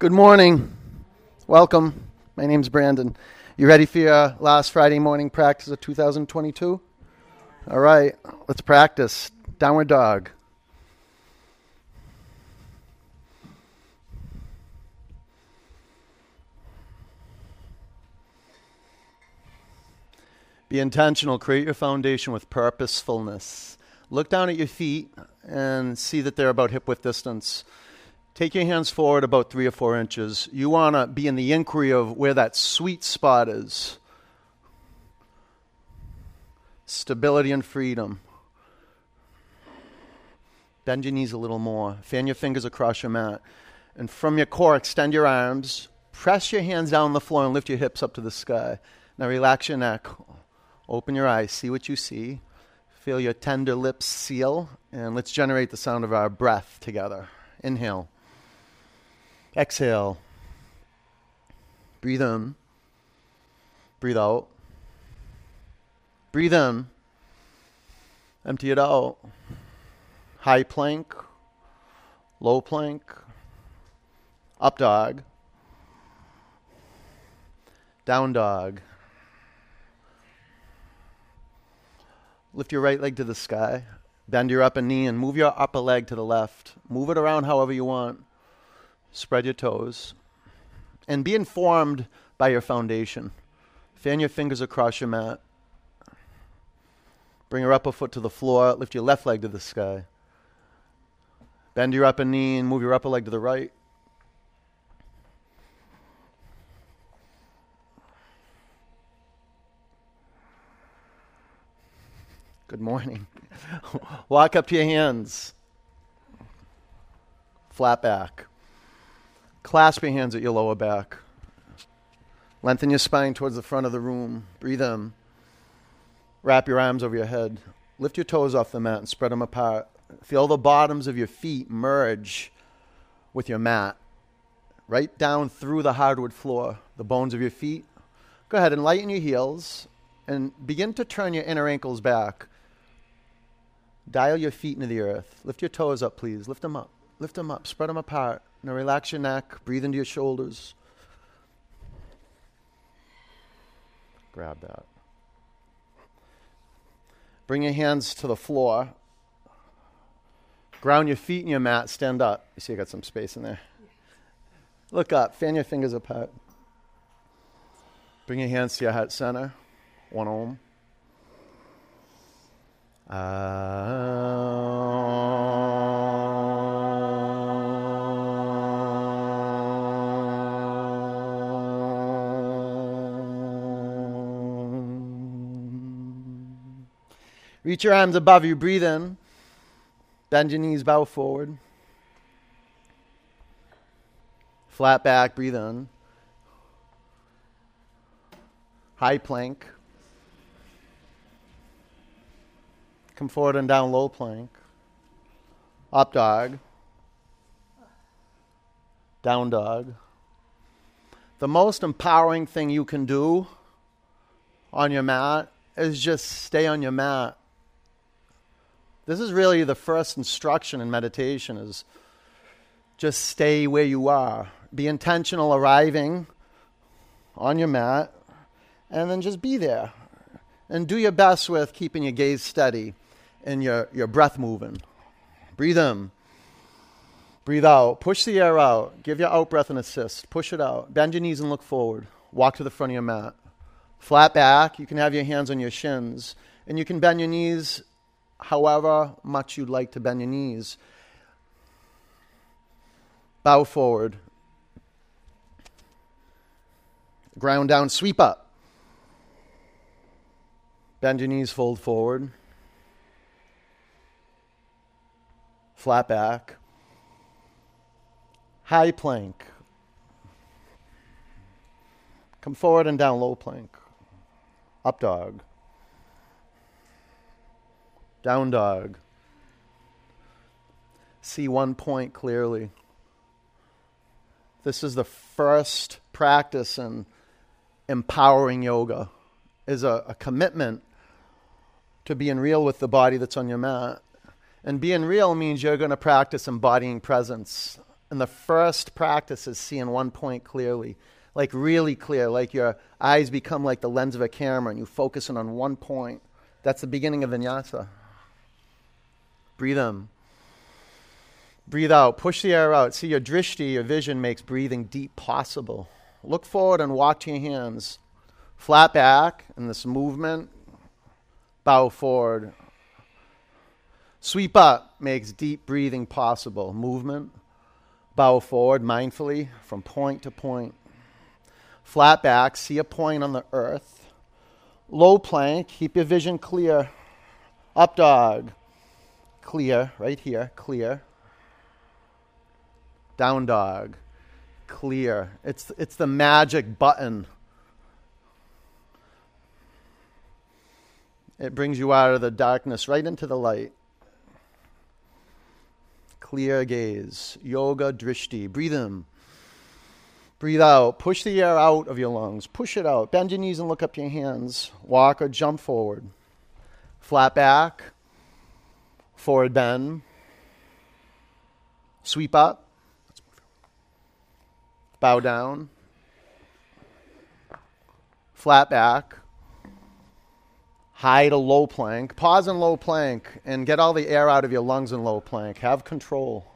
Good morning. Welcome. My name's Brandon. You ready for your last Friday morning practice of 2022? All right, let's practice. Downward dog. Be intentional. Create your foundation with purposefulness. Look down at your feet and see that they're about hip width distance. Take your hands forward about three or four inches. You want to be in the inquiry of where that sweet spot is stability and freedom. Bend your knees a little more. Fan your fingers across your mat. And from your core, extend your arms. Press your hands down on the floor and lift your hips up to the sky. Now relax your neck. Open your eyes, see what you see. Feel your tender lips seal, and let's generate the sound of our breath together. Inhale. Exhale. Breathe in. Breathe out. Breathe in. Empty it out. High plank. Low plank. Up dog. Down dog. Lift your right leg to the sky. Bend your upper knee and move your upper leg to the left. Move it around however you want. Spread your toes. And be informed by your foundation. Fan your fingers across your mat. Bring your upper foot to the floor. Lift your left leg to the sky. Bend your upper knee and move your upper leg to the right. Good morning. Walk up to your hands. Flat back. Clasp your hands at your lower back. Lengthen your spine towards the front of the room. Breathe in. Wrap your arms over your head. Lift your toes off the mat and spread them apart. Feel the bottoms of your feet merge with your mat. Right down through the hardwood floor, the bones of your feet. Go ahead and lighten your heels and begin to turn your inner ankles back. Dial your feet into the earth. Lift your toes up, please. Lift them up. Lift them up. Spread them apart. Now relax your neck. Breathe into your shoulders. Grab that. Bring your hands to the floor. Ground your feet in your mat. Stand up. You see, I got some space in there. Look up. Fan your fingers apart. Bring your hands to your heart center. One ohm. om. Ah. Reach your arms above you. Breathe in. Bend your knees, bow forward. Flat back, breathe in. High plank. Come forward and down low plank. Up dog. Down dog. The most empowering thing you can do on your mat is just stay on your mat. This is really the first instruction in meditation is just stay where you are. Be intentional arriving on your mat and then just be there. And do your best with keeping your gaze steady and your, your breath moving. Breathe in. Breathe out. Push the air out. Give your out breath an assist. Push it out. Bend your knees and look forward. Walk to the front of your mat. Flat back. You can have your hands on your shins. And you can bend your knees however much you'd like to bend your knees. Bow forward. Ground down, sweep up. Bend your knees, fold forward. Flat back. High plank. Come forward and down, low plank. Up dog. Down dog. See one point clearly. This is the first practice in empowering yoga is a, a commitment to being real with the body that's on your mat. And being real means you're going to practice embodying presence. And the first practice is seeing one point clearly, like really clear, like your eyes become like the lens of a camera and you focusing on one point. That's the beginning of vinyasa. Breathe in. Breathe out. Push the air out. See your drishti, your vision makes breathing deep possible. Look forward and walk to your hands. Flat back in this movement. Bow forward. Sweep up makes deep breathing possible. Movement. Bow forward mindfully from point to point. Flat back, see a point on the earth. Low plank, keep your vision clear. Up dog, clear, right here, clear. Down dog, clear. It's, it's the magic button. It brings you out of the darkness right into the light. Clear gaze, yoga drishti. Breathe in. Breathe out. Push the air out of your lungs. Push it out. Bend your knees and look up your hands. Walk or jump forward. Flat back. Forward bend. Sweep up. Bow down. Flat back. High to low plank. Pause in low plank and get all the air out of your lungs in low plank. Have control.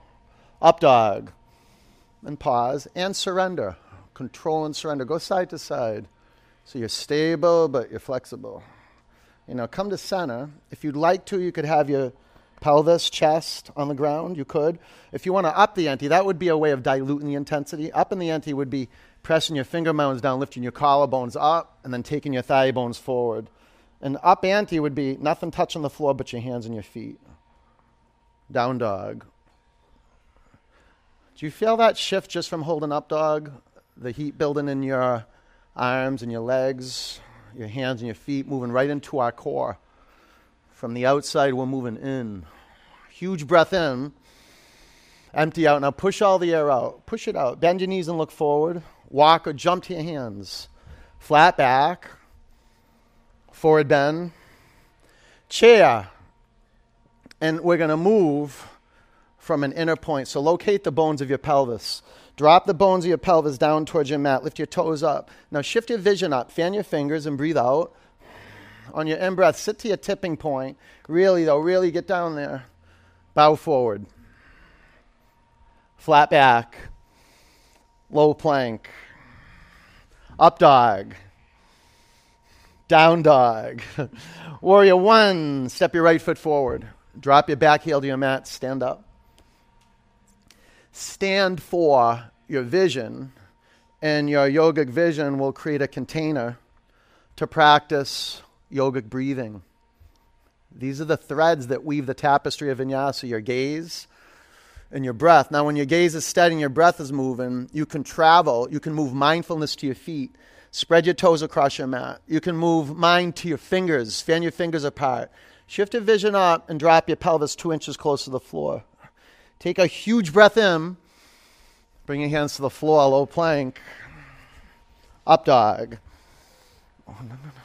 Up dog and pause and surrender. Control and surrender. Go side to side. So you're stable, but you're flexible. You know, come to center. If you'd like to, you could have your pelvis, chest on the ground. You could. If you want to up the ante, that would be a way of diluting the intensity. Up in the ante would be pressing your finger mounds down, lifting your collarbones up, and then taking your thigh bones forward. And up ante would be nothing touching the floor but your hands and your feet. Down dog. Do you feel that shift just from holding up dog? The heat building in your arms and your legs, your hands and your feet, moving right into our core. From the outside, we're moving in. Huge breath in. Empty out. Now push all the air out. Push it out. Bend your knees and look forward. Walk or jump to your hands. Flat back. Forward bend. Chair. And we're going to move from an inner point. So locate the bones of your pelvis. Drop the bones of your pelvis down towards your mat. Lift your toes up. Now shift your vision up. Fan your fingers and breathe out. On your in breath, sit to your tipping point. Really, though, really get down there. Bow forward. Flat back. Low plank. Up dog. Down dog. Warrior one. Step your right foot forward. Drop your back heel to your mat. Stand up stand for your vision, and your yogic vision will create a container to practice yogic breathing. These are the threads that weave the tapestry of vinyasa your gaze and your breath. Now, when your gaze is steady and your breath is moving, you can travel, you can move mindfulness to your feet. Spread your toes across your mat. You can move mind to your fingers, fan your fingers apart. Shift your vision up and drop your pelvis two inches close to the floor. Take a huge breath in. Bring your hands to the floor, low plank. Up dog. Oh, no, no, no.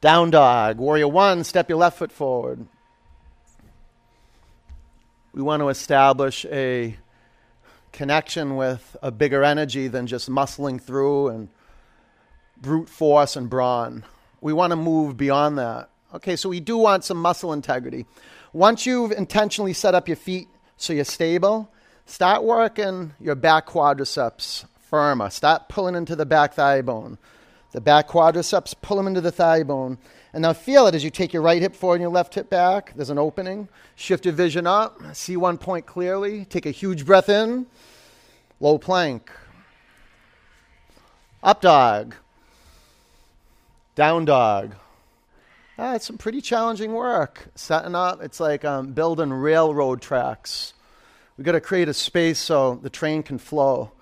Down dog. Warrior one, step your left foot forward. We want to establish a connection with a bigger energy than just muscling through and brute force and brawn. We want to move beyond that. Okay, so we do want some muscle integrity. Once you've intentionally set up your feet so you're stable. Start working your back quadriceps firmer. Start pulling into the back thigh bone. The back quadriceps, pull them into the thigh bone. And now feel it as you take your right hip forward and your left hip back. There's an opening. Shift your vision up. See one point clearly. Take a huge breath in. Low plank. Up dog. Down dog. Ah, it's some pretty challenging work. Setting up, it's like um, building railroad tracks. We've got to create a space so the train can flow.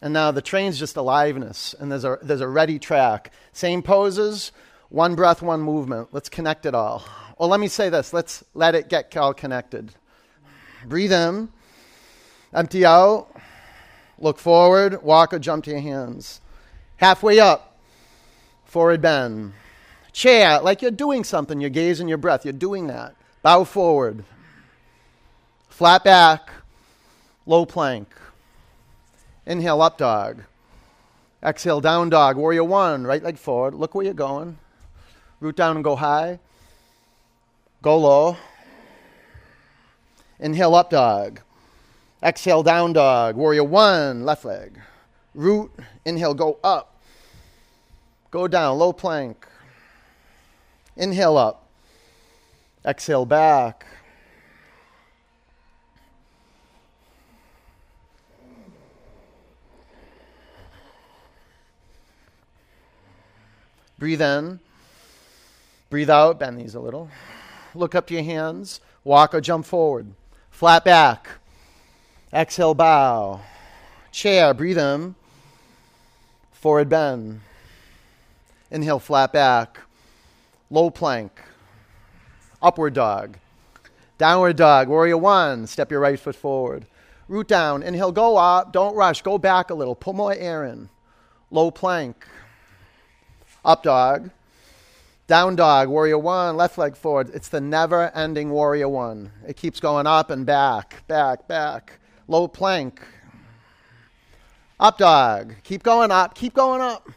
And now the train's just aliveness, and there's a, there's a ready track. Same poses, one breath, one movement. Let's connect it all. Well, let me say this let's let it get all connected. Breathe in, empty out, look forward, walk or jump to your hands. Halfway up, Forward bend. Chair, like you're doing something. You're gazing your breath. You're doing that. Bow forward. Flat back. low plank. Inhale, up dog. Exhale, down dog. Warrior one, right leg forward. Look where you're going. Root down and go high. Go low. Inhale, up dog. Exhale, down dog. Warrior one, left leg. Root. Inhale, go up. Go down, low plank. Inhale up. Exhale back. Breathe in. Breathe out. Bend these a little. Look up to your hands. Walk or jump forward. Flat back. Exhale, bow. Chair. Breathe in. Forward bend. Inhale, flat back. Low plank. Upward dog. Downward dog. Warrior one. Step your right foot forward. Root down. Inhale, go up. Don't rush. Go back a little. Pull more air in. Low plank. Up dog. Down dog, warrior one, left leg forward. It's the never ending warrior one. It keeps going up and back, back, back. Low plank. Up dog. Keep going up, keep going up.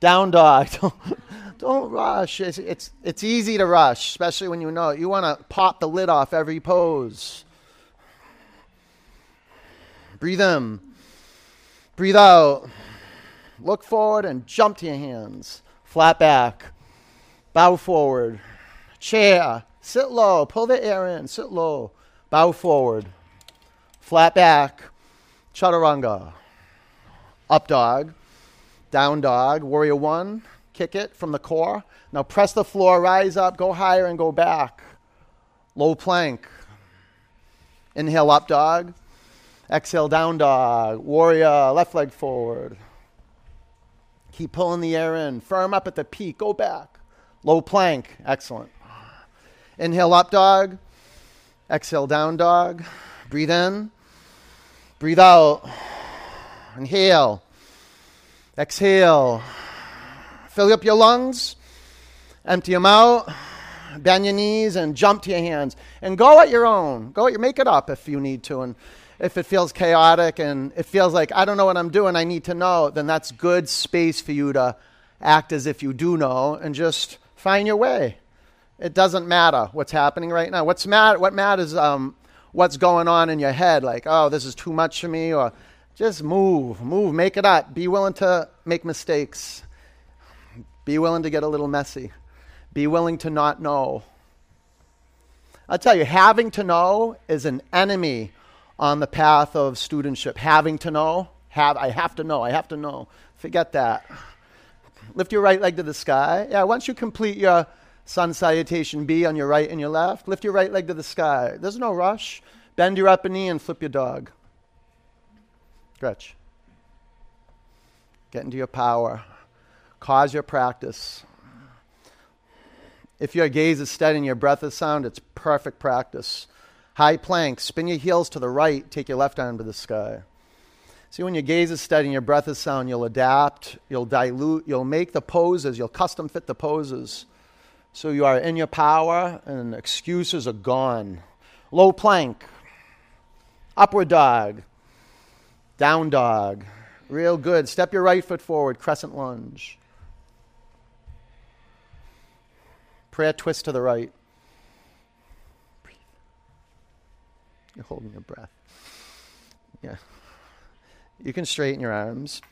Down dog. Don't, don't rush. It's, it's, it's easy to rush, especially when you know it. You want to pop the lid off every pose. Breathe in. Breathe out. Look forward and jump to your hands. Flat back. Bow forward. Chair. Sit low. Pull the air in. Sit low. Bow forward. Flat back. Chaturanga. Up dog. Down dog. Warrior one. Kick it from the core. Now press the floor. Rise up. Go higher and go back. Low plank. Inhale up dog. Exhale down dog. Warrior. Left leg forward. Keep pulling the air in. Firm up at the peak. Go back. Low plank. Excellent. Inhale up dog. Exhale down dog. Breathe in. Breathe out. Inhale. Exhale. Fill up your lungs. Empty them out. Bend your knees and jump to your hands. And go at your own. Go at your make it up if you need to. And if it feels chaotic and it feels like I don't know what I'm doing, I need to know, then that's good space for you to act as if you do know and just find your way. It doesn't matter what's happening right now. What's mat- what matters um, what's going on in your head, like, oh, this is too much for me, or just move, move, make it up. Be willing to make mistakes. Be willing to get a little messy. Be willing to not know. I'll tell you, having to know is an enemy on the path of studentship. Having to know, have I have to know, I have to know. Forget that. Lift your right leg to the sky. Yeah, once you complete your sun salutation B on your right and your left, lift your right leg to the sky. There's no rush. Bend your upper knee and flip your dog. Stretch. Get into your power. Cause your practice. If your gaze is steady and your breath is sound, it's perfect practice. High plank, spin your heels to the right, take your left arm to the sky. See, when your gaze is steady and your breath is sound, you'll adapt, you'll dilute, you'll make the poses, you'll custom fit the poses. So you are in your power and excuses are gone. Low plank, upward dog, down dog. Real good. Step your right foot forward, crescent lunge. Prayer twist to the right. You're holding your breath. Yeah. You can straighten your arms.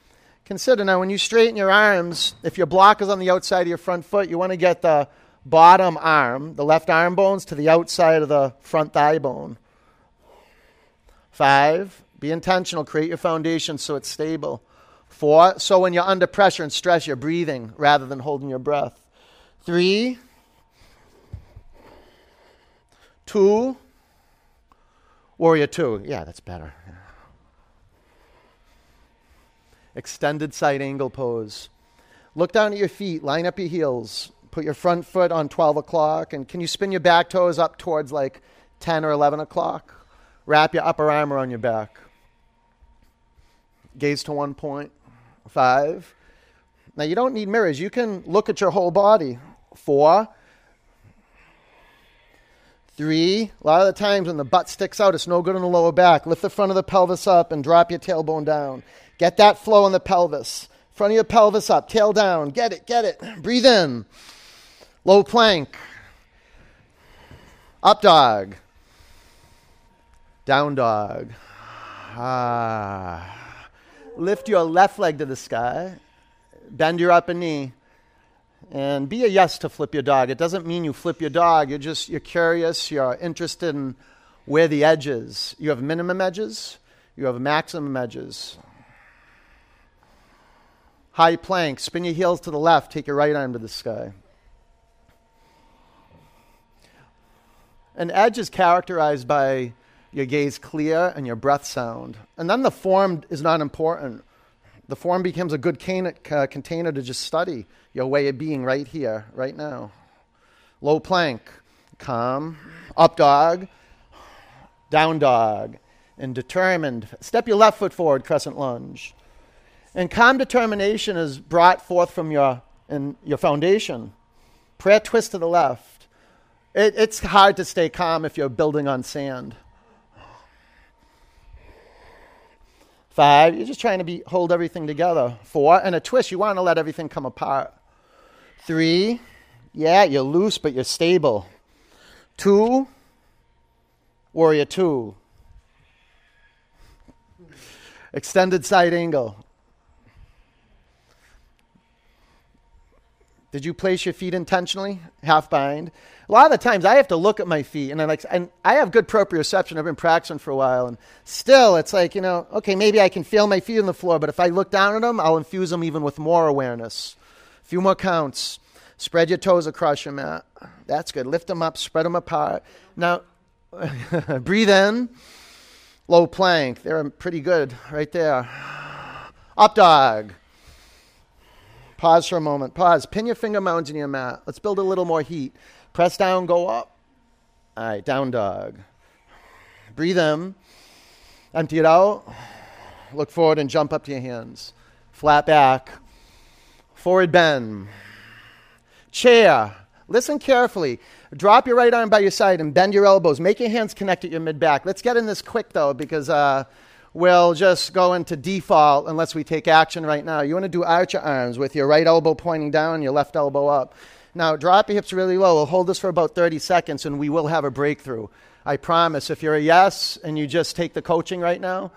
Consider now when you straighten your arms, if your block is on the outside of your front foot, you want to get the bottom arm, the left arm bones, to the outside of the front thigh bone. Five, be intentional. Create your foundation so it's stable. Four, so when you're under pressure and stress, you're breathing rather than holding your breath. Three, two, Warrior two. Yeah, that's better. Extended side angle pose. Look down at your feet, line up your heels, put your front foot on 12 o'clock, and can you spin your back toes up towards like 10 or 11 o'clock? Wrap your upper arm around your back. Gaze to one point. Five. Now, you don't need mirrors. You can look at your whole body. Four. Three, a lot of the times when the butt sticks out, it's no good in the lower back. Lift the front of the pelvis up and drop your tailbone down. Get that flow in the pelvis. Front of your pelvis up, tail down. Get it, get it. Breathe in. Low plank. Up dog. Down dog. Ah. Lift your left leg to the sky. Bend your upper knee and be a yes to flip your dog. It doesn't mean you flip your dog. You're just you're curious. You're interested in where the edge is. You have minimum edges. You have maximum edges. High plank. Spin your heels to the left. Take your right arm to the sky. An edge is characterized by your gaze clear and your breath sound. And then the form is not important. The form becomes a good can- uh, container to just study your way of being right here, right now. Low plank, calm, up dog, down dog, and determined. Step your left foot forward, crescent lunge. And calm determination is brought forth from your, in your foundation. Prayer twist to the left. It, it's hard to stay calm if you're building on sand. Five, you're just trying to be, hold everything together. Four, and a twist, you want to let everything come apart. Three, yeah, you're loose, but you're stable. Two, warrior two. Extended side angle. Did you place your feet intentionally? Half bind. A lot of the times I have to look at my feet and I like and I have good proprioception. I've been practicing for a while and still it's like, you know, okay, maybe I can feel my feet on the floor, but if I look down at them, I'll infuse them even with more awareness. A few more counts. Spread your toes across your mat. That's good. Lift them up, spread them apart. Now breathe in. Low plank. They're pretty good right there. Up dog. Pause for a moment. Pause. Pin your finger mounds in your mat. Let's build a little more heat. Press down, go up. All right, down dog. Breathe in. Empty it out. Look forward and jump up to your hands. Flat back. Forward bend. Chair. Listen carefully. Drop your right arm by your side and bend your elbows. Make your hands connect at your mid back. Let's get in this quick though, because uh, we'll just go into default unless we take action right now. You want to do arch your arms with your right elbow pointing down, your left elbow up. Now, drop your hips really low. We'll hold this for about 30 seconds and we will have a breakthrough. I promise. If you're a yes and you just take the coaching right now,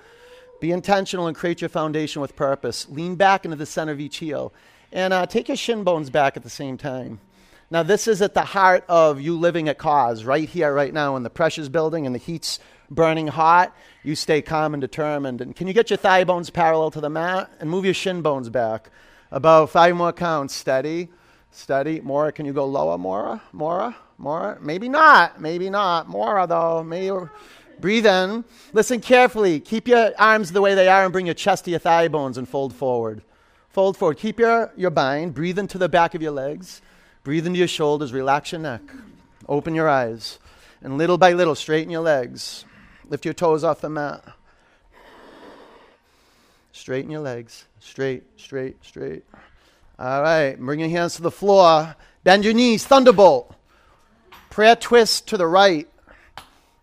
be intentional and create your foundation with purpose. Lean back into the center of each heel and uh, take your shin bones back at the same time. Now, this is at the heart of you living at cause, right here, right now, when the pressure's building and the heat's burning hot, you stay calm and determined. And can you get your thigh bones parallel to the mat and move your shin bones back? About five more counts. Steady, steady. Mora, can you go lower, Mora? Mora? Mora? Maybe not. Maybe not. Mora, though. Maybe. Breathe in. Listen carefully. Keep your arms the way they are and bring your chest to your thigh bones and fold forward. Fold forward. Keep your, your bind. Breathe into the back of your legs. Breathe into your shoulders. Relax your neck. Open your eyes. And little by little, straighten your legs. Lift your toes off the mat. Straighten your legs. Straight, straight, straight. All right. Bring your hands to the floor. Bend your knees. Thunderbolt. Prayer twist to the right.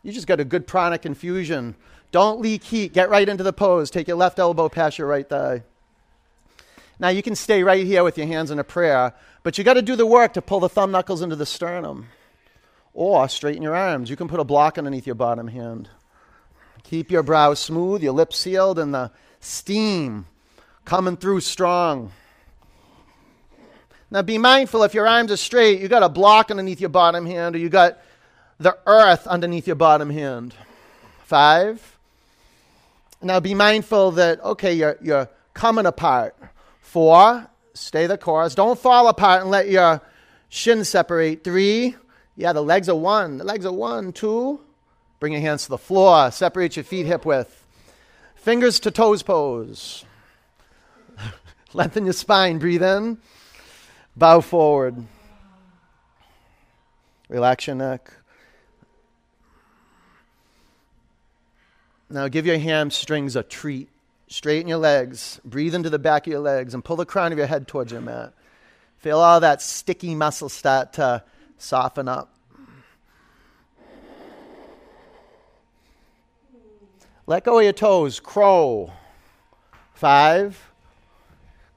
You just got a good pranic infusion. Don't leak heat. Get right into the pose. Take your left elbow past your right thigh. Now you can stay right here with your hands in a prayer, but you got to do the work to pull the thumb knuckles into the sternum. Or straighten your arms. You can put a block underneath your bottom hand. Keep your brow smooth, your lips sealed, and the steam coming through strong. Now be mindful if your arms are straight, you got a block underneath your bottom hand, or you got the earth underneath your bottom hand. Five. Now be mindful that, okay, you're, you're coming apart. Four. Stay the course. Don't fall apart and let your shins separate. Three. Yeah, the legs are one. The legs are one. Two. Bring your hands to the floor. Separate your feet hip width. Fingers to toes pose. Lengthen your spine. Breathe in. Bow forward. Relax your neck. Now give your hamstrings a treat. Straighten your legs. Breathe into the back of your legs and pull the crown of your head towards your mat. Feel all that sticky muscle start to soften up. Let go of your toes. Crow. Five.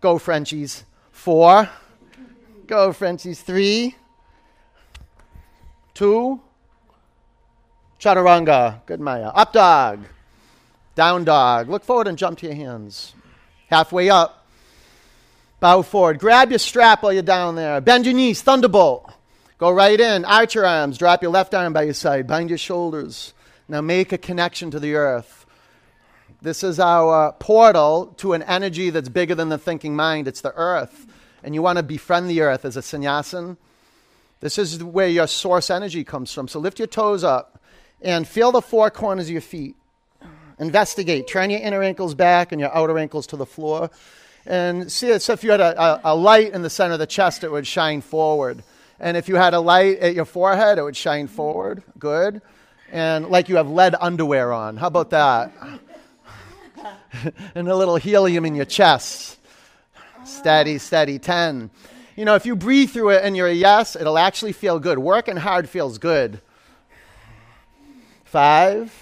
Go, Frenchies. Four. Go, Frenchies. Three. Two. Chaturanga. Good, Maya. Up dog. Down dog. Look forward and jump to your hands. Halfway up. Bow forward. Grab your strap while you're down there. Bend your knees. Thunderbolt. Go right in. Arch your arms. Drop your left arm by your side. Bind your shoulders. Now make a connection to the earth. This is our portal to an energy that's bigger than the thinking mind. It's the earth. And you want to befriend the earth as a sannyasin. This is where your source energy comes from. So lift your toes up and feel the four corners of your feet. Investigate. Turn your inner ankles back and your outer ankles to the floor. And see. So if you had a, a, a light in the center of the chest, it would shine forward. And if you had a light at your forehead, it would shine forward. Good. And like you have lead underwear on. How about that? and a little helium in your chest. Steady, steady, 10. You know, if you breathe through it and you're a yes, it'll actually feel good. Working hard feels good. Five,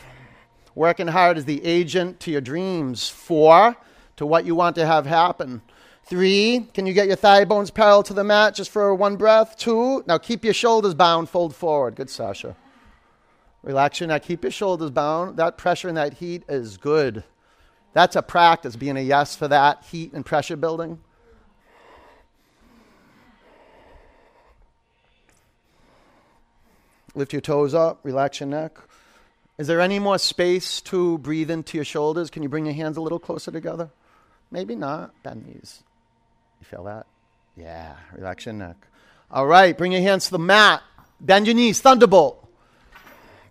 working hard is the agent to your dreams. Four, to what you want to have happen. Three, can you get your thigh bones parallel to the mat just for one breath? Two, now keep your shoulders bound, fold forward. Good, Sasha. Relax your neck, keep your shoulders bound. That pressure and that heat is good. That's a practice, being a yes for that heat and pressure building. Lift your toes up, relax your neck. Is there any more space to breathe into your shoulders? Can you bring your hands a little closer together? Maybe not. Bend knees. You feel that? Yeah, relax your neck. All right, bring your hands to the mat. Bend your knees, thunderbolt.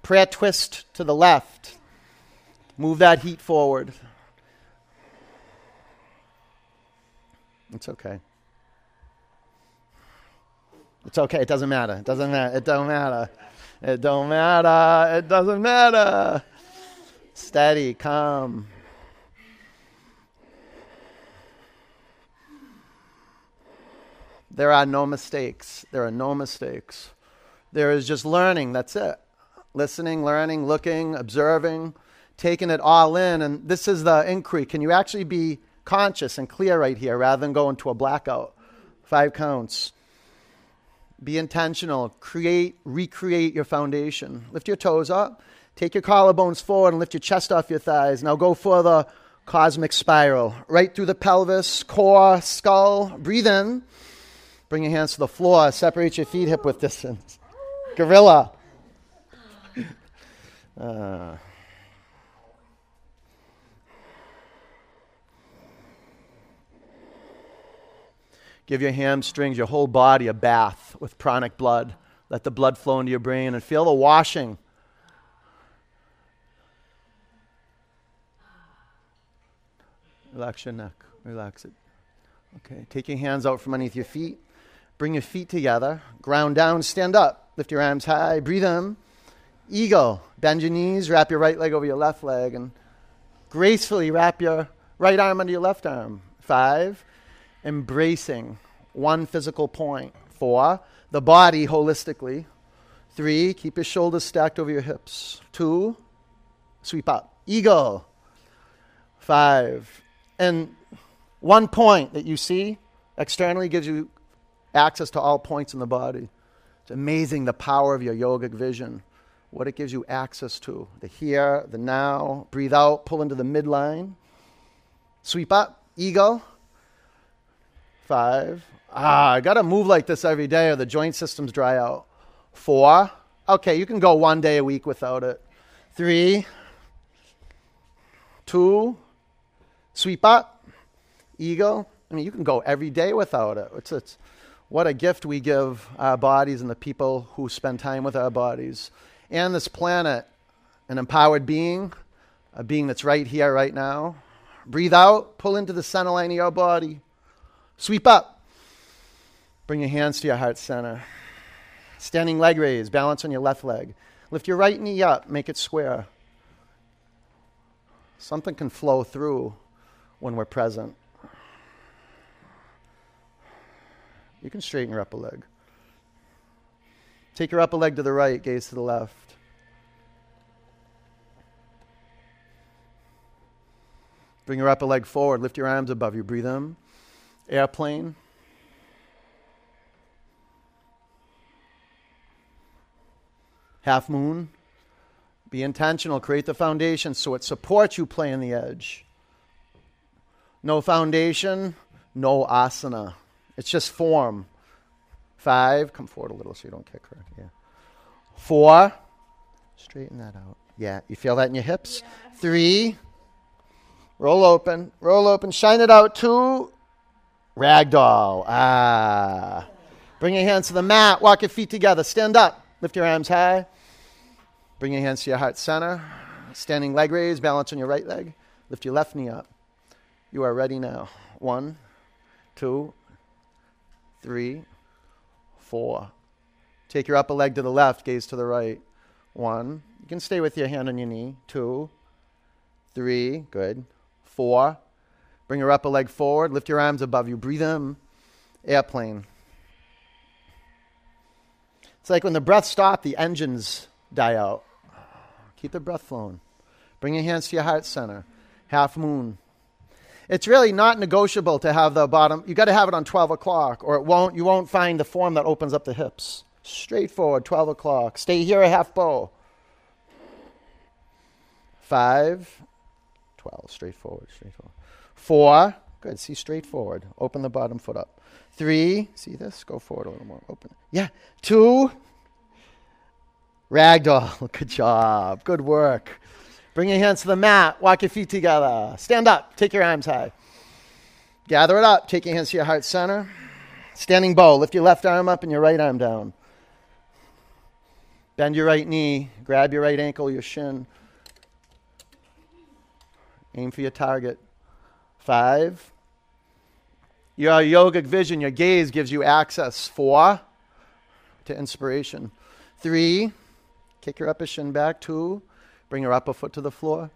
Prayer twist to the left. Move that heat forward. It's okay. It's okay. It doesn't matter. It doesn't matter. It don't matter. It don't matter. It doesn't matter. Steady, calm. There are no mistakes. There are no mistakes. There is just learning. That's it. Listening, learning, looking, observing, taking it all in. And this is the inquiry. Can you actually be conscious and clear right here rather than go into a blackout? Five counts. Be intentional. Create, recreate your foundation. Lift your toes up. Take your collarbones forward and lift your chest off your thighs. Now go for the cosmic spiral. Right through the pelvis, core, skull. Breathe in. Bring your hands to the floor. Separate your feet hip width distance. Gorilla. Uh. Give your hamstrings, your whole body a bath with pranic blood. Let the blood flow into your brain and feel the washing. Relax your neck. Relax it. Okay. Take your hands out from underneath your feet. Bring your feet together. Ground down. Stand up. Lift your arms high. Breathe in. Eagle. Bend your knees. Wrap your right leg over your left leg. And gracefully wrap your right arm under your left arm. Five embracing one physical point. Four, the body holistically. Three, keep your shoulders stacked over your hips. Two, sweep up. Eagle. Five. And one point that you see externally gives you access to all points in the body. It's amazing the power of your yogic vision, what it gives you access to. The here, the now. Breathe out, pull into the midline. Sweep up, eagle. Five. Ah, I got to move like this every day or the joint systems dry out. Four. Okay, you can go one day a week without it. Three. Two. Sweep up. Eagle. I mean, you can go every day without it. It's, it's what a gift we give our bodies and the people who spend time with our bodies. And this planet, an empowered being, a being that's right here, right now. Breathe out, pull into the center line of your body. Sweep up. Bring your hands to your heart center. Standing leg raise, balance on your left leg. Lift your right knee up, make it square. Something can flow through when we're present. You can straighten your upper leg. Take your upper leg to the right, gaze to the left. Bring your upper leg forward. Lift your arms above you. Breathe in. Airplane. Half moon. Be intentional. Create the foundation so it supports you playing the edge. No foundation, no asana. It's just form. Five. Come forward a little so you don't kick her. Yeah. Four. Straighten that out. Yeah. You feel that in your hips? Yeah. Three. Roll open. Roll open. Shine it out. Two. Ragdoll. Ah. Bring your hands to the mat. Walk your feet together. Stand up. Lift your arms high. Bring your hands to your heart center. Standing leg raise. Balance on your right leg. Lift your left knee up. You are ready now. One, two, three, four. Take your upper leg to the left, gaze to the right. One. You can stay with your hand on your knee. Two, three. Good. Four. Bring your upper leg forward. Lift your arms above you. Breathe in. Airplane. It's like when the breath stops, the engines die out. Keep the breath flowing. Bring your hands to your heart center. Half moon. It's really not negotiable to have the bottom. You got to have it on 12 o'clock, or it won't. You won't find the form that opens up the hips. Straightforward, 12 o'clock. Stay here a half bow. Five, 12, straightforward, straightforward. Four, good. See, straightforward. Open the bottom foot up. Three, see this? Go forward a little more. Open. Yeah. Two, ragdoll. Good job. Good work. Bring your hands to the mat. Walk your feet together. Stand up. Take your arms high. Gather it up. Take your hands to your heart center. Standing bow. Lift your left arm up and your right arm down. Bend your right knee. Grab your right ankle, your shin. Aim for your target. Five. Your yogic vision, your gaze gives you access. Four. To inspiration. Three. Kick your upper shin back. Two. Bring your upper foot to the floor.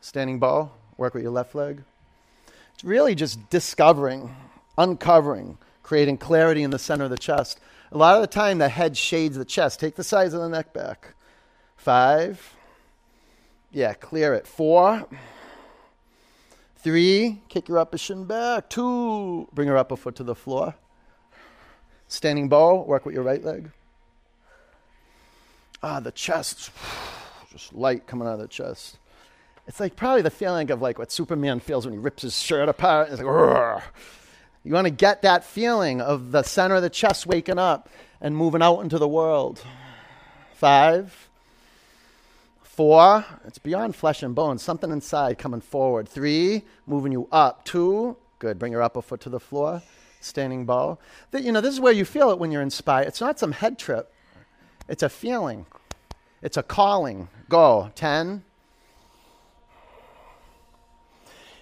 Standing bow, work with your left leg. It's really just discovering, uncovering, creating clarity in the center of the chest. A lot of the time, the head shades the chest. Take the sides of the neck back. Five. Yeah, clear it. Four. Three. Kick your upper shin back. Two. Bring your upper foot to the floor. Standing bow, work with your right leg. Ah, the chest just light coming out of the chest. It's like probably the feeling of like what Superman feels when he rips his shirt apart. It's like, Rrr. you want to get that feeling of the center of the chest waking up and moving out into the world. Five, four, it's beyond flesh and bone, something inside coming forward. Three, moving you up. Two, good, bring your upper foot to the floor, standing bow. That, you know, this is where you feel it when you're inspired. It's not some head trip, it's a feeling. It's a calling. Go. 10.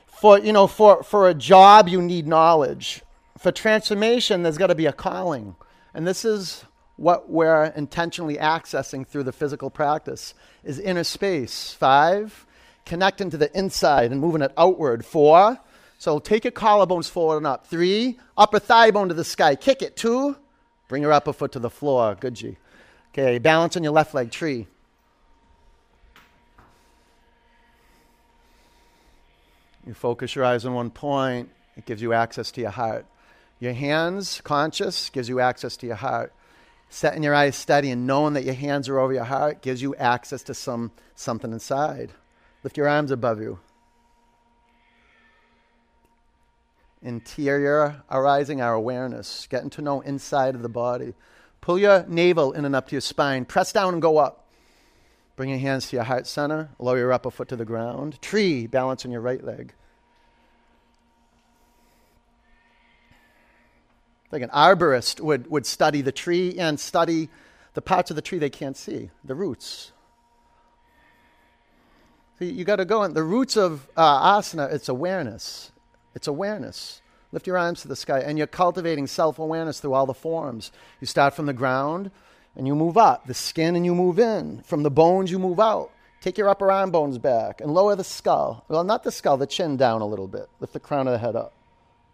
For, you know, for, for a job, you need knowledge. For transformation, there's got to be a calling. And this is what we're intentionally accessing through the physical practice is inner space. Five, connecting to the inside and moving it outward. Four, so take your collarbones forward and up. Three, upper thigh bone to the sky. Kick it. Two, bring your upper foot to the floor. Good G. Okay, balance on your left leg, tree. You focus your eyes on one point, it gives you access to your heart. Your hands, conscious, gives you access to your heart. Setting your eyes steady and knowing that your hands are over your heart gives you access to some something inside. Lift your arms above you. Interior arising our awareness, getting to know inside of the body. Pull your navel in and up to your spine. Press down and go up. Bring your hands to your heart center. Lower your upper foot to the ground. Tree, balance on your right leg. Like an arborist would, would study the tree and study the parts of the tree they can't see, the roots. So you got to go in. The roots of uh, asana, it's awareness. It's awareness. Lift your arms to the sky, and you're cultivating self awareness through all the forms. You start from the ground and you move up, the skin, and you move in. From the bones, you move out. Take your upper arm bones back and lower the skull. Well, not the skull, the chin down a little bit. Lift the crown of the head up.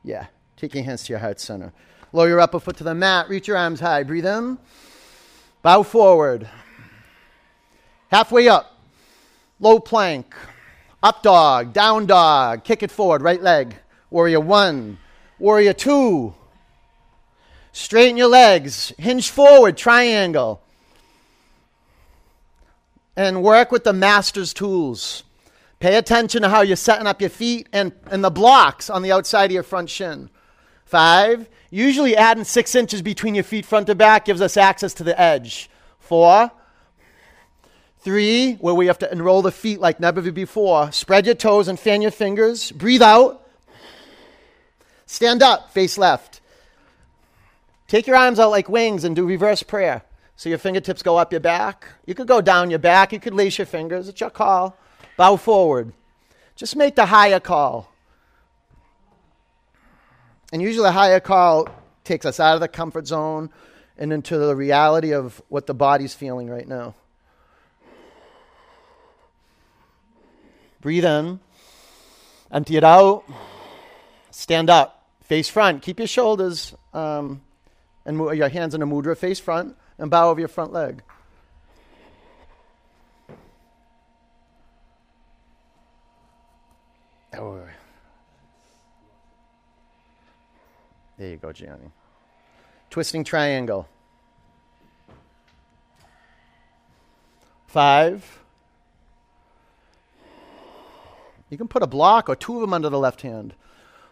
Yeah. Take your hands to your heart center. Lower your upper foot to the mat. Reach your arms high. Breathe in. Bow forward. Halfway up. Low plank. Up dog, down dog, kick it forward, right leg. Warrior one, warrior two. Straighten your legs, hinge forward, triangle. And work with the master's tools. Pay attention to how you're setting up your feet and, and the blocks on the outside of your front shin. Five, usually adding six inches between your feet front to back gives us access to the edge. Four, three, where we have to enroll the feet like never before. Spread your toes and fan your fingers. Breathe out. Stand up, face left. Take your arms out like wings and do reverse prayer. So your fingertips go up your back. You could go down your back. You could lace your fingers. It's your call. Bow forward. Just make the higher call. And usually, the higher call takes us out of the comfort zone and into the reality of what the body's feeling right now. Breathe in, empty it out, stand up, face front. Keep your shoulders um, and your hands in a mudra, face front, and bow over your front leg. Oh. There you go, Gianni. Twisting triangle. Five. You can put a block or two of them under the left hand.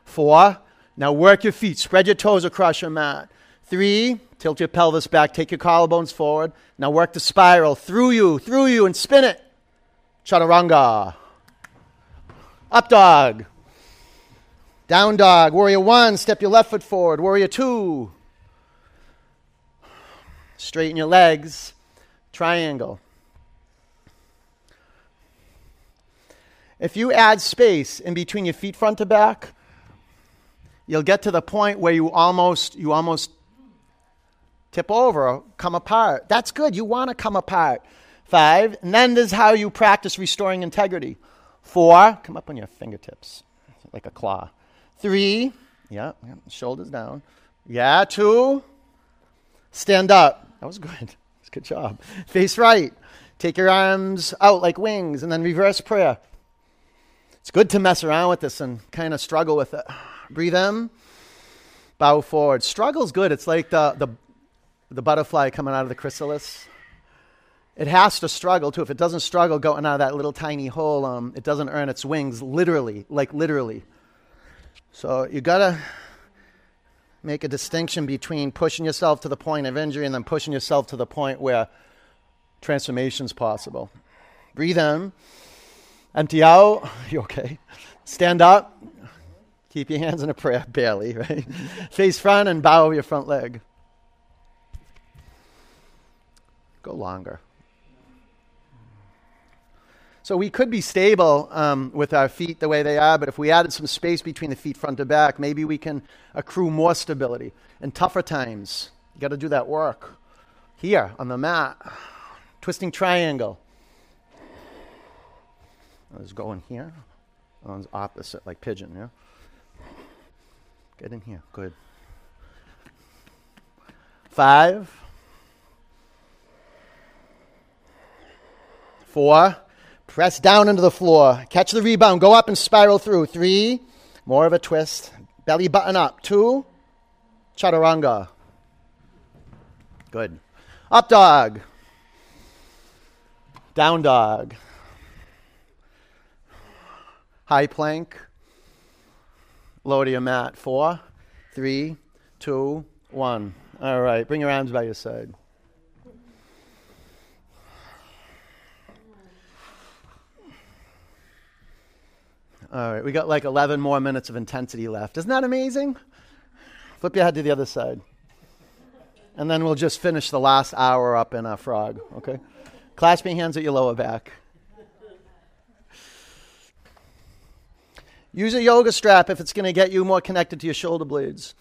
Four. Now work your feet. Spread your toes across your mat. Three. Tilt your pelvis back. Take your collarbones forward. Now work the spiral through you, through you, and spin it. Chaturanga. Up dog. Down dog. Warrior one, step your left foot forward. Warrior two. Straighten your legs. Triangle. If you add space in between your feet front to back, you'll get to the point where you almost you almost tip over, come apart. That's good. You want to come apart. Five. And then this is how you practice restoring integrity. Four, come up on your fingertips like a claw. Three, yeah, yeah shoulders down. Yeah, two, stand up. That was good. Good job. Face right. Take your arms out like wings and then reverse prayer. It's good to mess around with this and kind of struggle with it. Breathe in, bow forward. Struggle's good. It's like the, the, the butterfly coming out of the chrysalis it has to struggle too. If it doesn't struggle going out of that little tiny hole, um, it doesn't earn its wings, literally, like literally. So you gotta make a distinction between pushing yourself to the point of injury and then pushing yourself to the point where transformation is possible. Breathe in, empty out. You okay? Stand up. Keep your hands in a prayer, barely, right? Face front and bow your front leg. Go longer. So we could be stable um, with our feet the way they are, but if we added some space between the feet front to back, maybe we can accrue more stability. In tougher times, you got to do that work. Here on the mat, twisting triangle. I was going here. On opposite, like pigeon, yeah? Get in here. Good. Five. Four. Press down into the floor. Catch the rebound. Go up and spiral through. Three. More of a twist. Belly button up. Two. Chaturanga. Good. Up dog. Down dog. High plank. Lower to your mat. Four, three, two, one. All right. Bring your arms by your side. All right, we got like 11 more minutes of intensity left. Isn't that amazing? Flip your head to the other side. And then we'll just finish the last hour up in a frog, okay? Clasp your hands at your lower back. Use a yoga strap if it's going to get you more connected to your shoulder blades.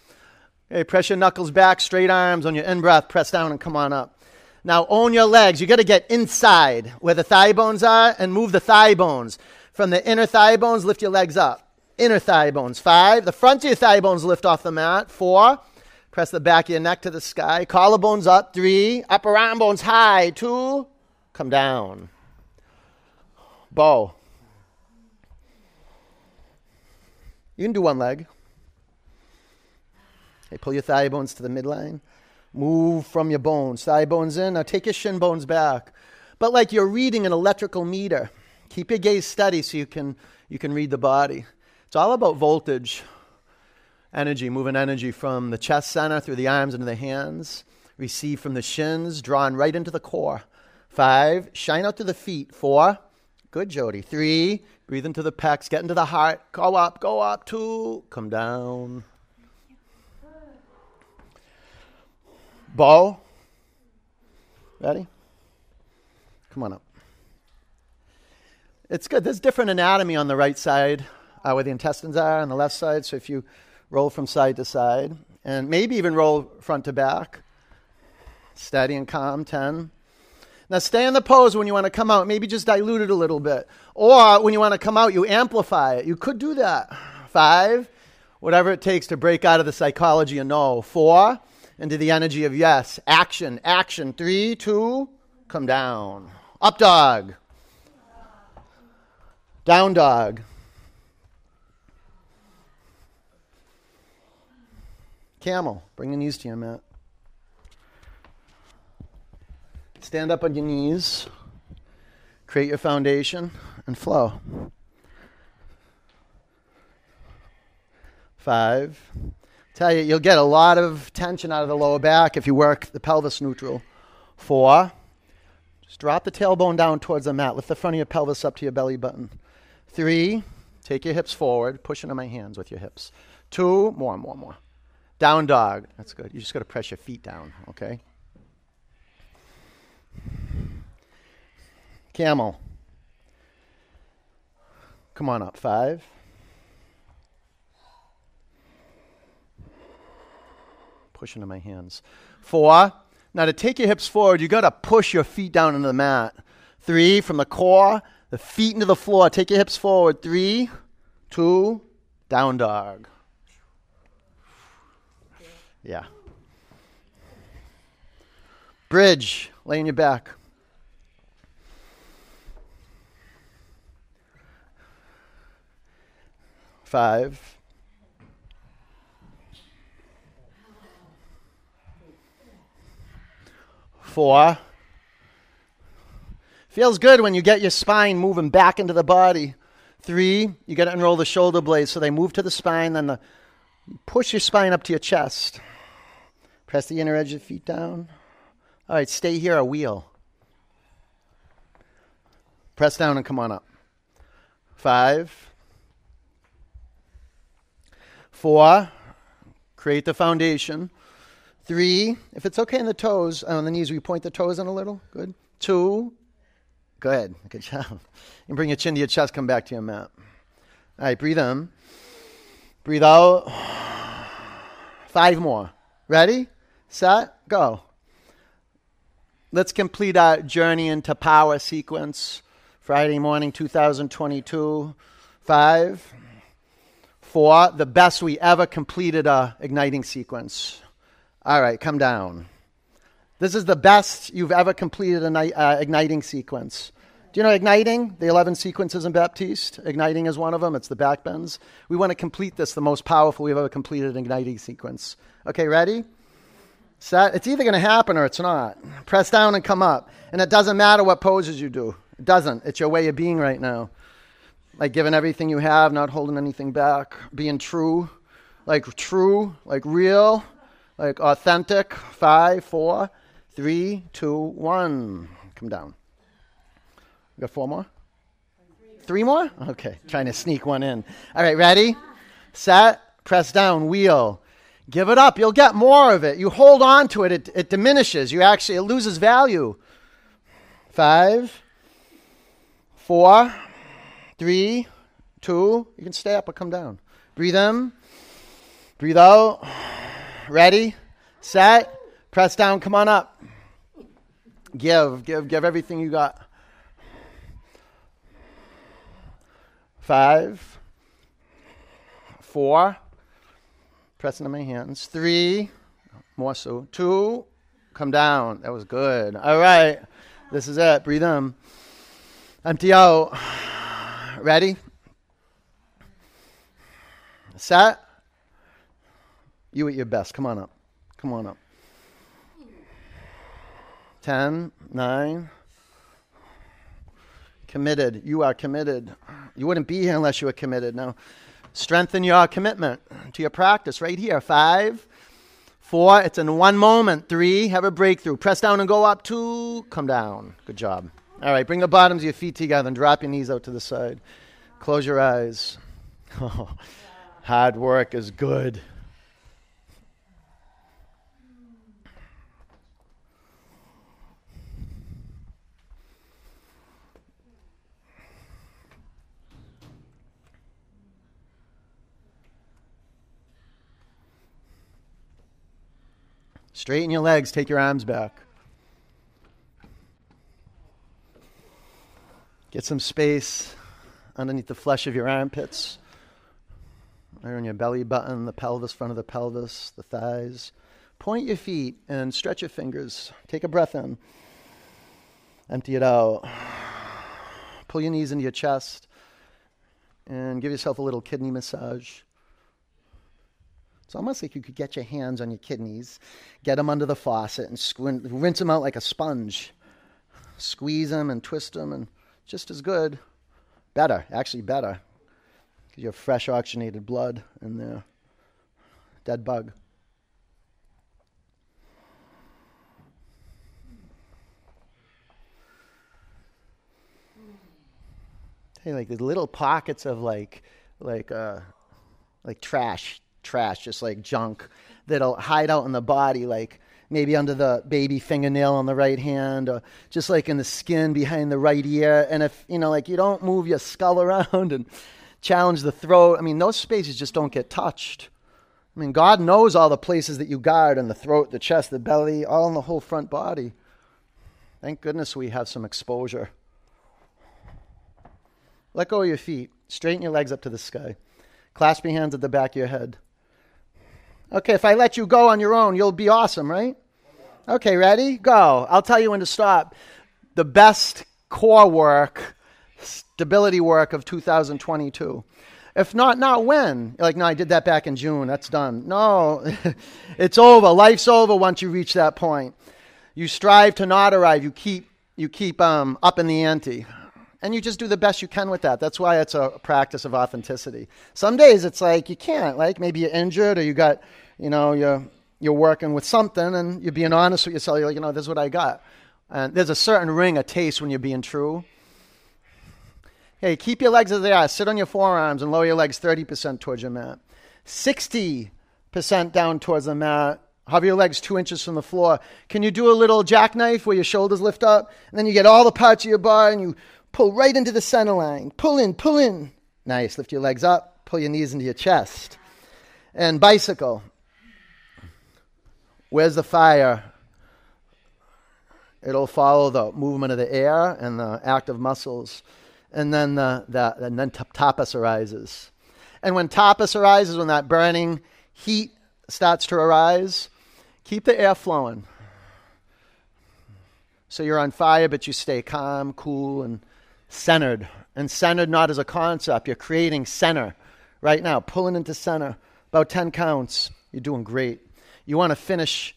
Okay, press your knuckles back, straight arms on your in breath, press down and come on up. Now own your legs. You got to get inside where the thigh bones are and move the thigh bones. From the inner thigh bones, lift your legs up. Inner thigh bones. Five. The front of your thigh bones lift off the mat. Four. Press the back of your neck to the sky. Collarbones up. Three. Upper arm bones high. Two. Come down. Bow. You can do one leg. Okay, pull your thigh bones to the midline. Move from your bones. Thigh bones in. Now take your shin bones back. But like you're reading an electrical meter. Keep your gaze steady so you can, you can read the body. It's all about voltage, energy, moving energy from the chest center through the arms into the hands. Receive from the shins, drawn right into the core. Five, shine out to the feet. Four, good, Jody. Three, breathe into the pecs, get into the heart. Go up, go up. Two, come down. Bow. Ready? Come on up. It's good. There's different anatomy on the right side uh, where the intestines are, on the left side. So if you roll from side to side, and maybe even roll front to back, steady and calm, 10. Now stay in the pose when you want to come out. Maybe just dilute it a little bit. Or when you want to come out, you amplify it. You could do that. Five, whatever it takes to break out of the psychology of no. Four, into the energy of yes. Action, action. Three, two, come down. Up dog. Down dog. Camel. Bring the knees to your mat. Stand up on your knees. Create your foundation and flow. Five. Tell you, you'll get a lot of tension out of the lower back if you work the pelvis neutral. Four. Just drop the tailbone down towards the mat. Lift the front of your pelvis up to your belly button. Three. Take your hips forward. Push into my hands with your hips. Two. More, more, more. Down dog. That's good. You just got to press your feet down, okay? Camel. Come on up. Five. Push into my hands. Four. Now to take your hips forward, you got to push your feet down into the mat. Three. From the core, the feet into the floor. Take your hips forward. Three, two, down dog. Yeah. Bridge. Lay on your back. Five. Four. Feels good when you get your spine moving back into the body. Three, you got to unroll the shoulder blades so they move to the spine, then the, push your spine up to your chest. Press the inner edge of the feet down. All right, stay here, a wheel. Press down and come on up. Five. Four. Create the foundation. Three. If it's okay in the toes, on the knees, we point the toes in a little. Good. Two. Good. Good job. And bring your chin to your chest, come back to your mat. All right, breathe in. Breathe out. Five more. Ready? Set? Go. Let's complete our journey into power sequence. Friday morning, 2022. Five, four, the best we ever completed a igniting sequence. All right, come down. This is the best you've ever completed an uh, igniting sequence. Do you know igniting? The 11 sequences in Baptiste? Igniting is one of them. It's the back bends. We want to complete this, the most powerful we've ever completed igniting sequence. Okay, ready? Set. It's either going to happen or it's not. Press down and come up. And it doesn't matter what poses you do. It doesn't. It's your way of being right now. Like giving everything you have, not holding anything back, being true, like true, like real, like authentic. Five, four, three, two, one. Come down. We got four more? Three more? Okay, trying to sneak one in. All right, ready? Set, press down, wheel. Give it up. You'll get more of it. You hold on to it, it, it diminishes. You actually, it loses value. Five, four, three, two. You can stay up or come down. Breathe in, breathe out. Ready, set, press down, come on up. Give, give, give everything you got. Five, four, pressing on my hands. Three, more so. Two, come down. That was good. All right, this is it. Breathe in. Empty out. Ready? Set. You at your best. Come on up. Come on up. 10, 9. Committed. You are committed. You wouldn't be here unless you were committed. Now, strengthen your commitment to your practice right here. 5, 4. It's in one moment. 3. Have a breakthrough. Press down and go up. 2. Come down. Good job. All right. Bring the bottoms of your feet together and drop your knees out to the side. Close your eyes. Oh, hard work is good. Straighten your legs, take your arms back. Get some space underneath the flesh of your armpits, on your belly button, the pelvis, front of the pelvis, the thighs. Point your feet and stretch your fingers. Take a breath in. Empty it out. Pull your knees into your chest and give yourself a little kidney massage. It's almost like you could get your hands on your kidneys, get them under the faucet, and squint, rinse them out like a sponge. Squeeze them and twist them, and just as good. Better, actually, better. Because you have fresh oxygenated blood in there. Dead bug. Hey, like the little pockets of like, like, uh, like trash trash, just like junk that'll hide out in the body, like maybe under the baby fingernail on the right hand, or just like in the skin behind the right ear. And if, you know, like you don't move your skull around and challenge the throat, I mean, those spaces just don't get touched. I mean, God knows all the places that you guard in the throat, the chest, the belly, all in the whole front body. Thank goodness we have some exposure. Let go of your feet. Straighten your legs up to the sky. Clasp your hands at the back of your head. Okay, if I let you go on your own, you'll be awesome, right? Okay, ready? Go. I'll tell you when to stop. The best core work, stability work of 2022. If not, not when. Like, no, I did that back in June. That's done. No, it's over. Life's over once you reach that point. You strive to not arrive. You keep you keep um, up in the ante and you just do the best you can with that. That's why it's a practice of authenticity. Some days it's like you can't, like maybe you're injured or you got, you know, you're you're working with something and you're being honest with yourself. You're like, you know, this is what I got. And there's a certain ring, a taste when you're being true. Hey, keep your legs as they are. Sit on your forearms and lower your legs 30% towards your mat. 60% down towards the mat. Have your legs two inches from the floor. Can you do a little jackknife where your shoulders lift up? And then you get all the parts of your body and you Pull right into the center line. Pull in, pull in. Nice. Lift your legs up. Pull your knees into your chest. And bicycle. Where's the fire? It'll follow the movement of the air and the active muscles. And then the, the and then tapas arises. And when tapas arises, when that burning heat starts to arise, keep the air flowing. So you're on fire, but you stay calm, cool, and centered. And centered not as a concept. You're creating center right now, pulling into center. About 10 counts. You're doing great. You want to finish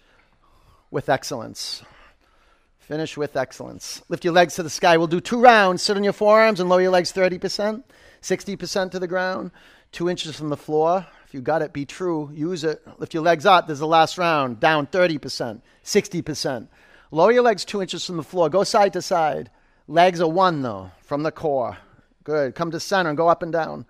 with excellence. Finish with excellence. Lift your legs to the sky. We'll do two rounds. Sit on your forearms and lower your legs 30%, 60% to the ground, two inches from the floor. If you got it, be true. Use it. Lift your legs up. There's the last round. Down 30%, 60%. Lower your legs two inches from the floor. Go side to side. Legs are one, though, from the core. Good. Come to center and go up and down.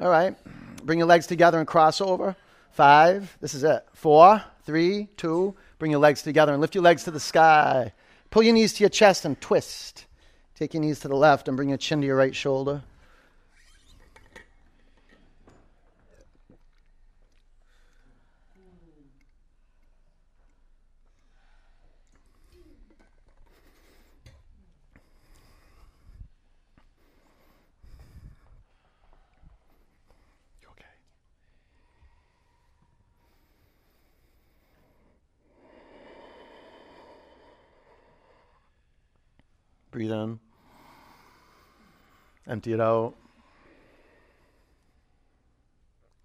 All right. Bring your legs together and cross over. Five. This is it. Four, three, two. Bring your legs together and lift your legs to the sky. Pull your knees to your chest and twist. Take your knees to the left and bring your chin to your right shoulder. Empty it out.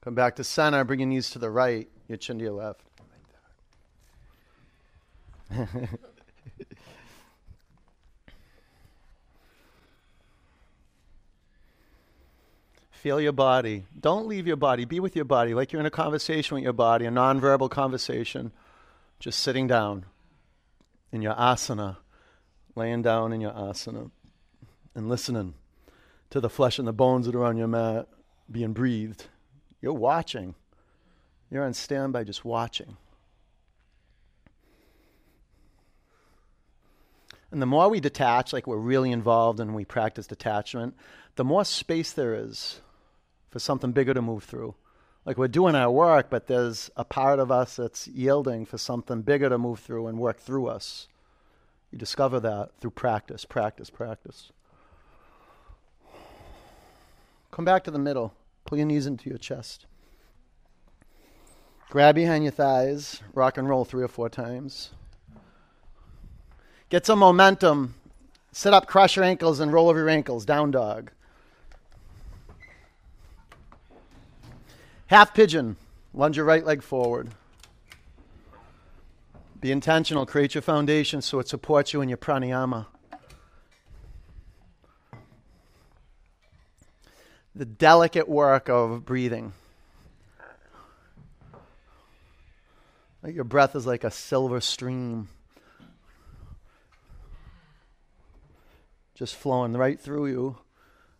Come back to center. Bring your knees to the right, your chin to your left. Feel your body. Don't leave your body. Be with your body like you're in a conversation with your body, a nonverbal conversation. Just sitting down in your asana, laying down in your asana, and listening to the flesh and the bones that are on your mat being breathed. You're watching. You're on standby just watching. And the more we detach, like we're really involved and we practice detachment, the more space there is for something bigger to move through. Like we're doing our work, but there's a part of us that's yielding for something bigger to move through and work through us. You discover that through practice, practice, practice. Come back to the middle. Pull your knees into your chest. Grab behind your thighs. Rock and roll three or four times. Get some momentum. Sit up, cross your ankles, and roll over your ankles. Down dog. Half pigeon. Lunge your right leg forward. Be intentional. Create your foundation so it supports you in your pranayama. The delicate work of breathing. Your breath is like a silver stream. just flowing right through you.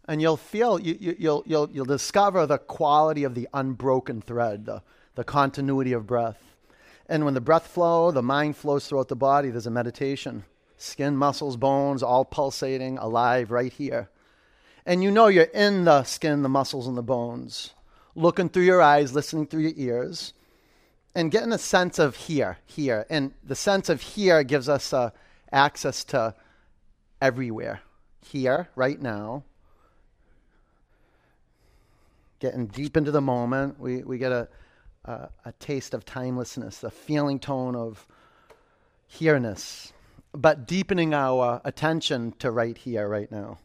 And you'll feel, you, you, you'll, you'll, you'll discover the quality of the unbroken thread, the, the continuity of breath. And when the breath flow, the mind flows throughout the body. There's a meditation. Skin, muscles, bones, all pulsating, alive right here. And you know you're in the skin, the muscles, and the bones, looking through your eyes, listening through your ears, and getting a sense of here, here. And the sense of here gives us uh, access to everywhere here, right now. Getting deep into the moment, we, we get a, a, a taste of timelessness, the feeling tone of here-ness, but deepening our attention to right here, right now.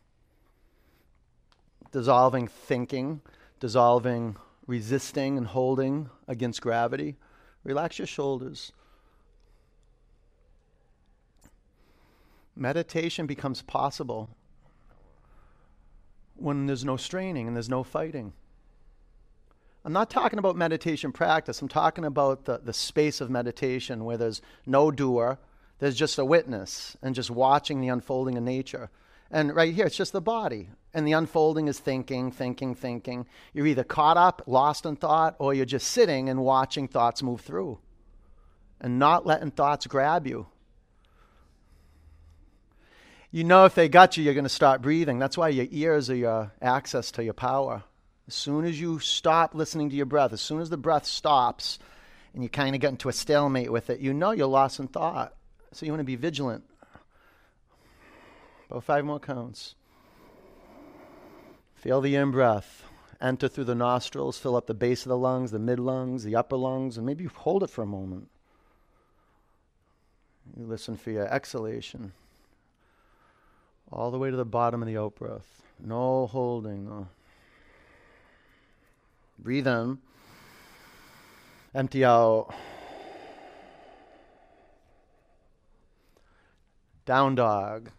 Dissolving thinking, dissolving resisting and holding against gravity. Relax your shoulders. Meditation becomes possible when there's no straining and there's no fighting. I'm not talking about meditation practice. I'm talking about the, the space of meditation where there's no doer, there's just a witness and just watching the unfolding of nature. And right here, it's just the body. And the unfolding is thinking, thinking, thinking. You're either caught up, lost in thought, or you're just sitting and watching thoughts move through and not letting thoughts grab you you know if they got you, you're going to start breathing. That's why your ears are your access to your power. As soon as you stop listening to your breath, as soon as the breath stops and you kind of get into a stalemate with it, you know you're lost in thought. So you want to be vigilant. About five more counts. Feel the in breath. Enter through the nostrils, fill up the base of the lungs, the mid lungs, the upper lungs, and maybe hold it for a moment. You listen for your exhalation all the way to the bottom of the out breath. No holding. No. Breathe in. Empty out. Down dog.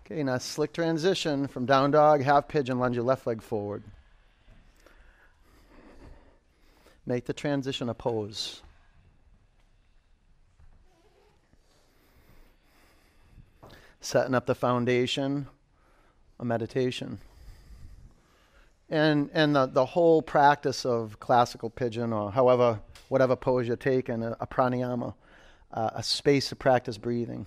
Okay, now slick transition from down dog, half pigeon, lunge your left leg forward. Make the transition a pose. setting up the foundation, a meditation. And, and the, the whole practice of classical pigeon or however, whatever pose you're taking, a, a pranayama, uh, a space to practice breathing.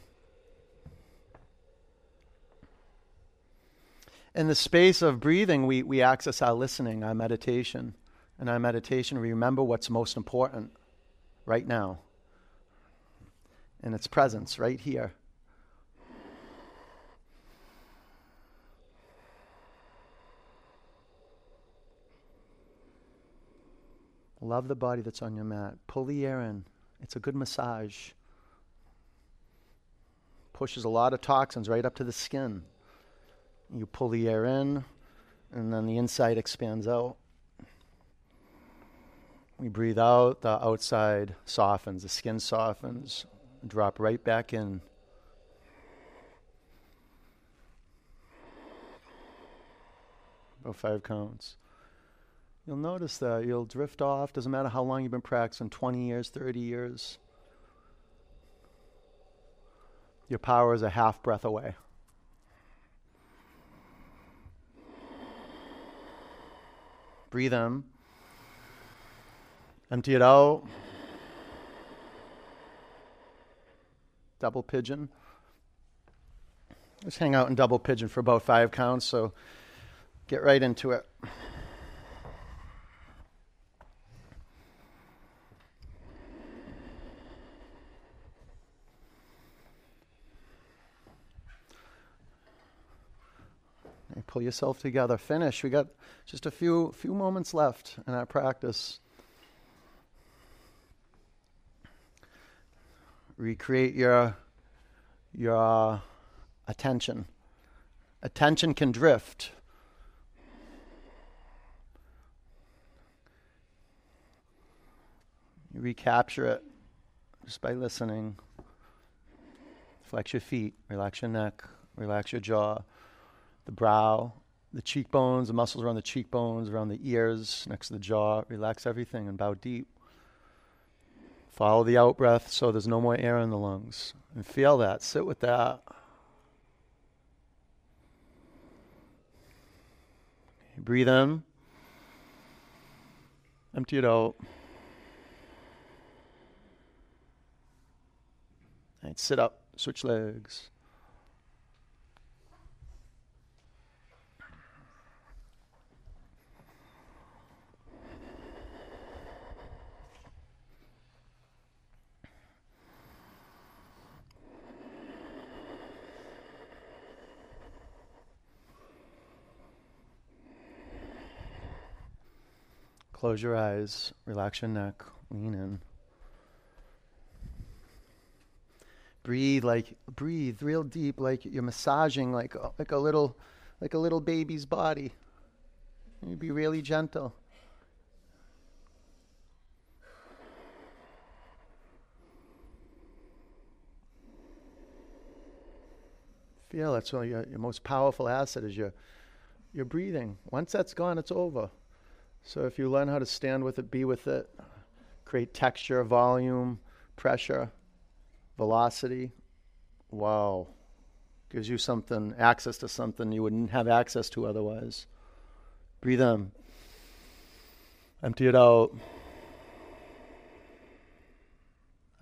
In the space of breathing, we, we access our listening, our meditation. And our meditation, we remember what's most important right now. In its presence, right here. Love the body that's on your mat. Pull the air in. It's a good massage. Pushes a lot of toxins right up to the skin. You pull the air in, and then the inside expands out. We breathe out, the outside softens, the skin softens, drop right back in. About five counts. You'll notice that you'll drift off. Doesn't matter how long you've been practicing 20 years, 30 years. Your power is a half breath away. Breathe in. Empty it out. Double pigeon. Just hang out in double pigeon for about five counts, so get right into it. Pull yourself together. Finish. We got just a few few moments left in our practice. Recreate your your attention. Attention can drift. You recapture it just by listening. Flex your feet, relax your neck, relax your jaw the brow, the cheekbones, the muscles around the cheekbones, around the ears, next to the jaw. Relax everything and bow deep. Follow the out breath so there's no more air in the lungs. And feel that. Sit with that. Breathe in. Empty it out. And sit up. Switch legs. Close your eyes, relax your neck, lean in. Breathe like breathe real deep like you're massaging like like a little like a little baby's body. You be really gentle. Feel that's your, your most powerful asset is your your breathing. Once that's gone, it's over. So if you learn how to stand with it, be with it, create texture, volume, pressure, velocity, wow. Gives you something, access to something you wouldn't have access to otherwise. Breathe in. Empty it out.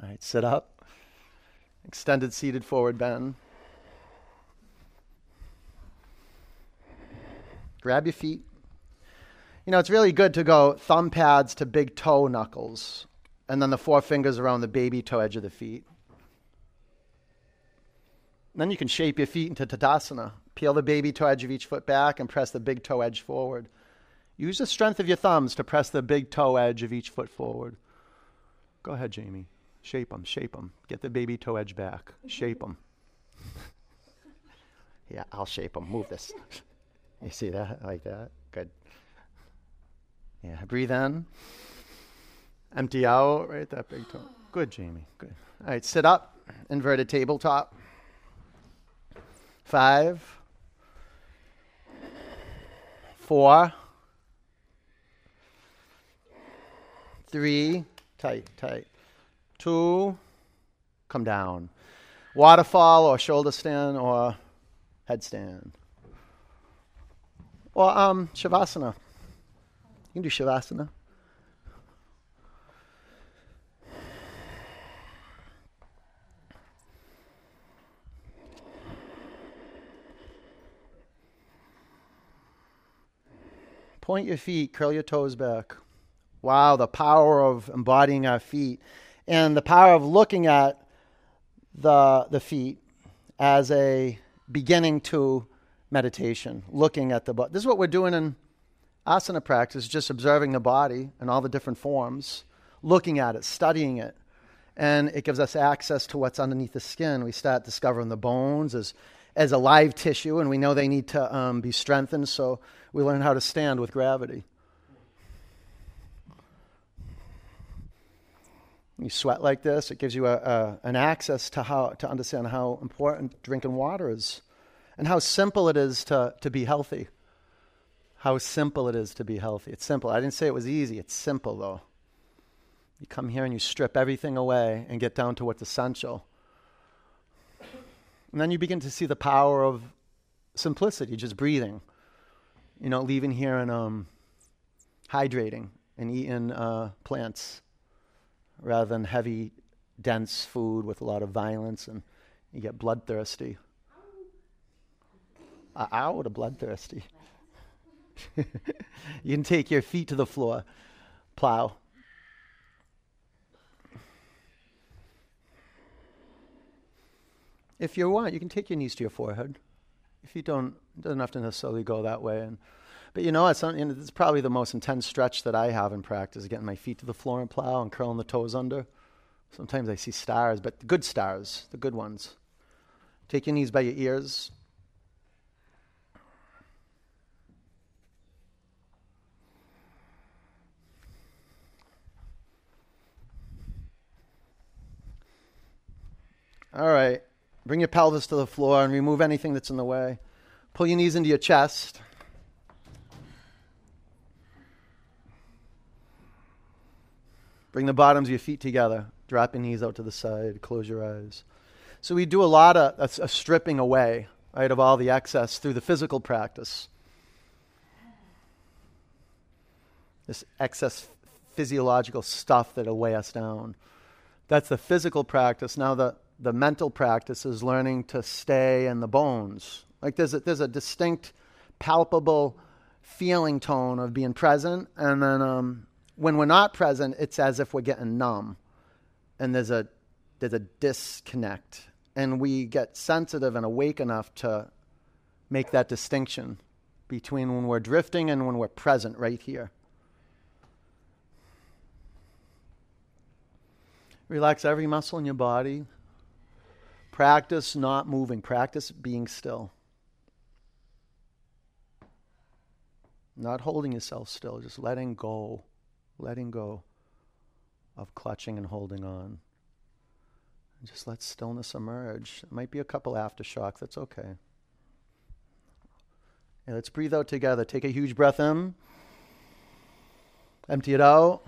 All right, sit up. Extended seated forward bend. Grab your feet. You know, it's really good to go thumb pads to big toe knuckles, and then the four fingers around the baby toe edge of the feet. And then you can shape your feet into Tadasana. Peel the baby toe edge of each foot back and press the big toe edge forward. Use the strength of your thumbs to press the big toe edge of each foot forward. Go ahead, Jamie. Shape them, shape them. Get the baby toe edge back. Shape them. yeah, I'll shape them. Move this. You see that? Like that? Good. Yeah, breathe in. Empty out, right? That big toe. Good, Jamie. Good. All right, sit up. Inverted tabletop. Five. Four. Three. Tight, tight. Two. Come down. Waterfall or shoulder stand or headstand. Or um, Shavasana. You can do Shavasana. Point your feet, curl your toes back. Wow, the power of embodying our feet and the power of looking at the, the feet as a beginning to meditation, looking at the butt. This is what we're doing in asana practice is just observing the body and all the different forms, looking at it, studying it. And it gives us access to what's underneath the skin. We start discovering the bones as, as a live tissue, and we know they need to um, be strengthened, so we learn how to stand with gravity. You sweat like this, it gives you a, a, an access to how to understand how important drinking water is and how simple it is to, to be healthy. How simple it is to be healthy. It's simple. I didn't say it was easy. It's simple though. You come here and you strip everything away and get down to what's essential. And then you begin to see the power of simplicity, just breathing. You know, leaving here and um, hydrating and eating uh, plants rather than heavy, dense food with a lot of violence and you get bloodthirsty. Uh, ow, the bloodthirsty. you can take your feet to the floor, plow. If you want, you can take your knees to your forehead. If you don't, it doesn't have to necessarily go that way. And, but you know, it's, it's probably the most intense stretch that I have in practice, getting my feet to the floor and plow and curling the toes under. Sometimes I see stars, but the good stars, the good ones. Take your knees by your ears. All right. Bring your pelvis to the floor and remove anything that's in the way. Pull your knees into your chest. Bring the bottoms of your feet together. Drop your knees out to the side. Close your eyes. So we do a lot of a, a stripping away, right, of all the excess through the physical practice. This excess physiological stuff that'll weigh us down. That's the physical practice. Now the the mental practice is learning to stay in the bones. Like there's a, there's a distinct, palpable feeling tone of being present, and then um, when we're not present, it's as if we're getting numb, and there's a there's a disconnect, and we get sensitive and awake enough to make that distinction between when we're drifting and when we're present right here. Relax every muscle in your body. Practice not moving, practice being still. Not holding yourself still, just letting go, letting go of clutching and holding on. And just let stillness emerge. It might be a couple aftershocks, that's okay. And let's breathe out together. Take a huge breath in, empty it out.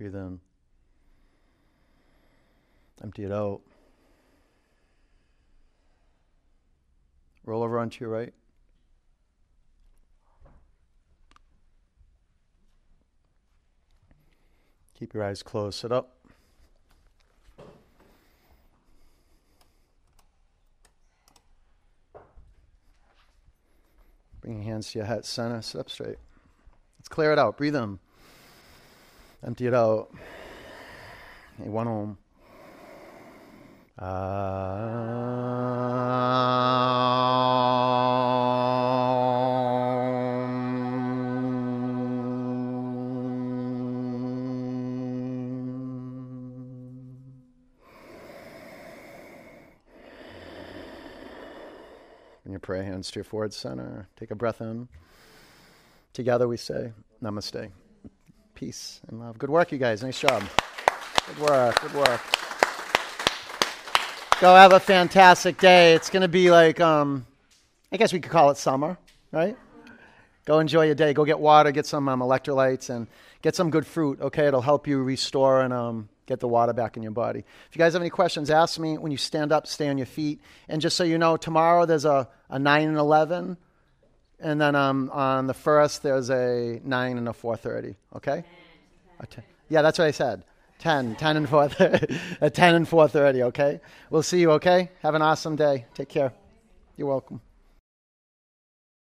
Breathe in. Empty it out. Roll over onto your right. Keep your eyes closed. Sit up. Bring your hands to your head center. Sit up straight. Let's clear it out. Breathe in. Empty it out. Hey, one om. Bring um. your prayer hands to your forehead center. Take a breath in. Together we say, Namaste. Peace and love. Good work, you guys. Nice job. Good work. Good work. Go have a fantastic day. It's going to be like, um, I guess we could call it summer, right? Go enjoy your day. Go get water, get some um, electrolytes, and get some good fruit, okay? It'll help you restore and um, get the water back in your body. If you guys have any questions, ask me. When you stand up, stay on your feet. And just so you know, tomorrow there's a, a 9 and 11. And then um, on the 1st, there's a 9 and a 4.30, okay? A ten. Yeah, that's what I said. 10, 10 and 4.30. At 10 and 4.30, okay? We'll see you, okay? Have an awesome day. Take care. You're welcome.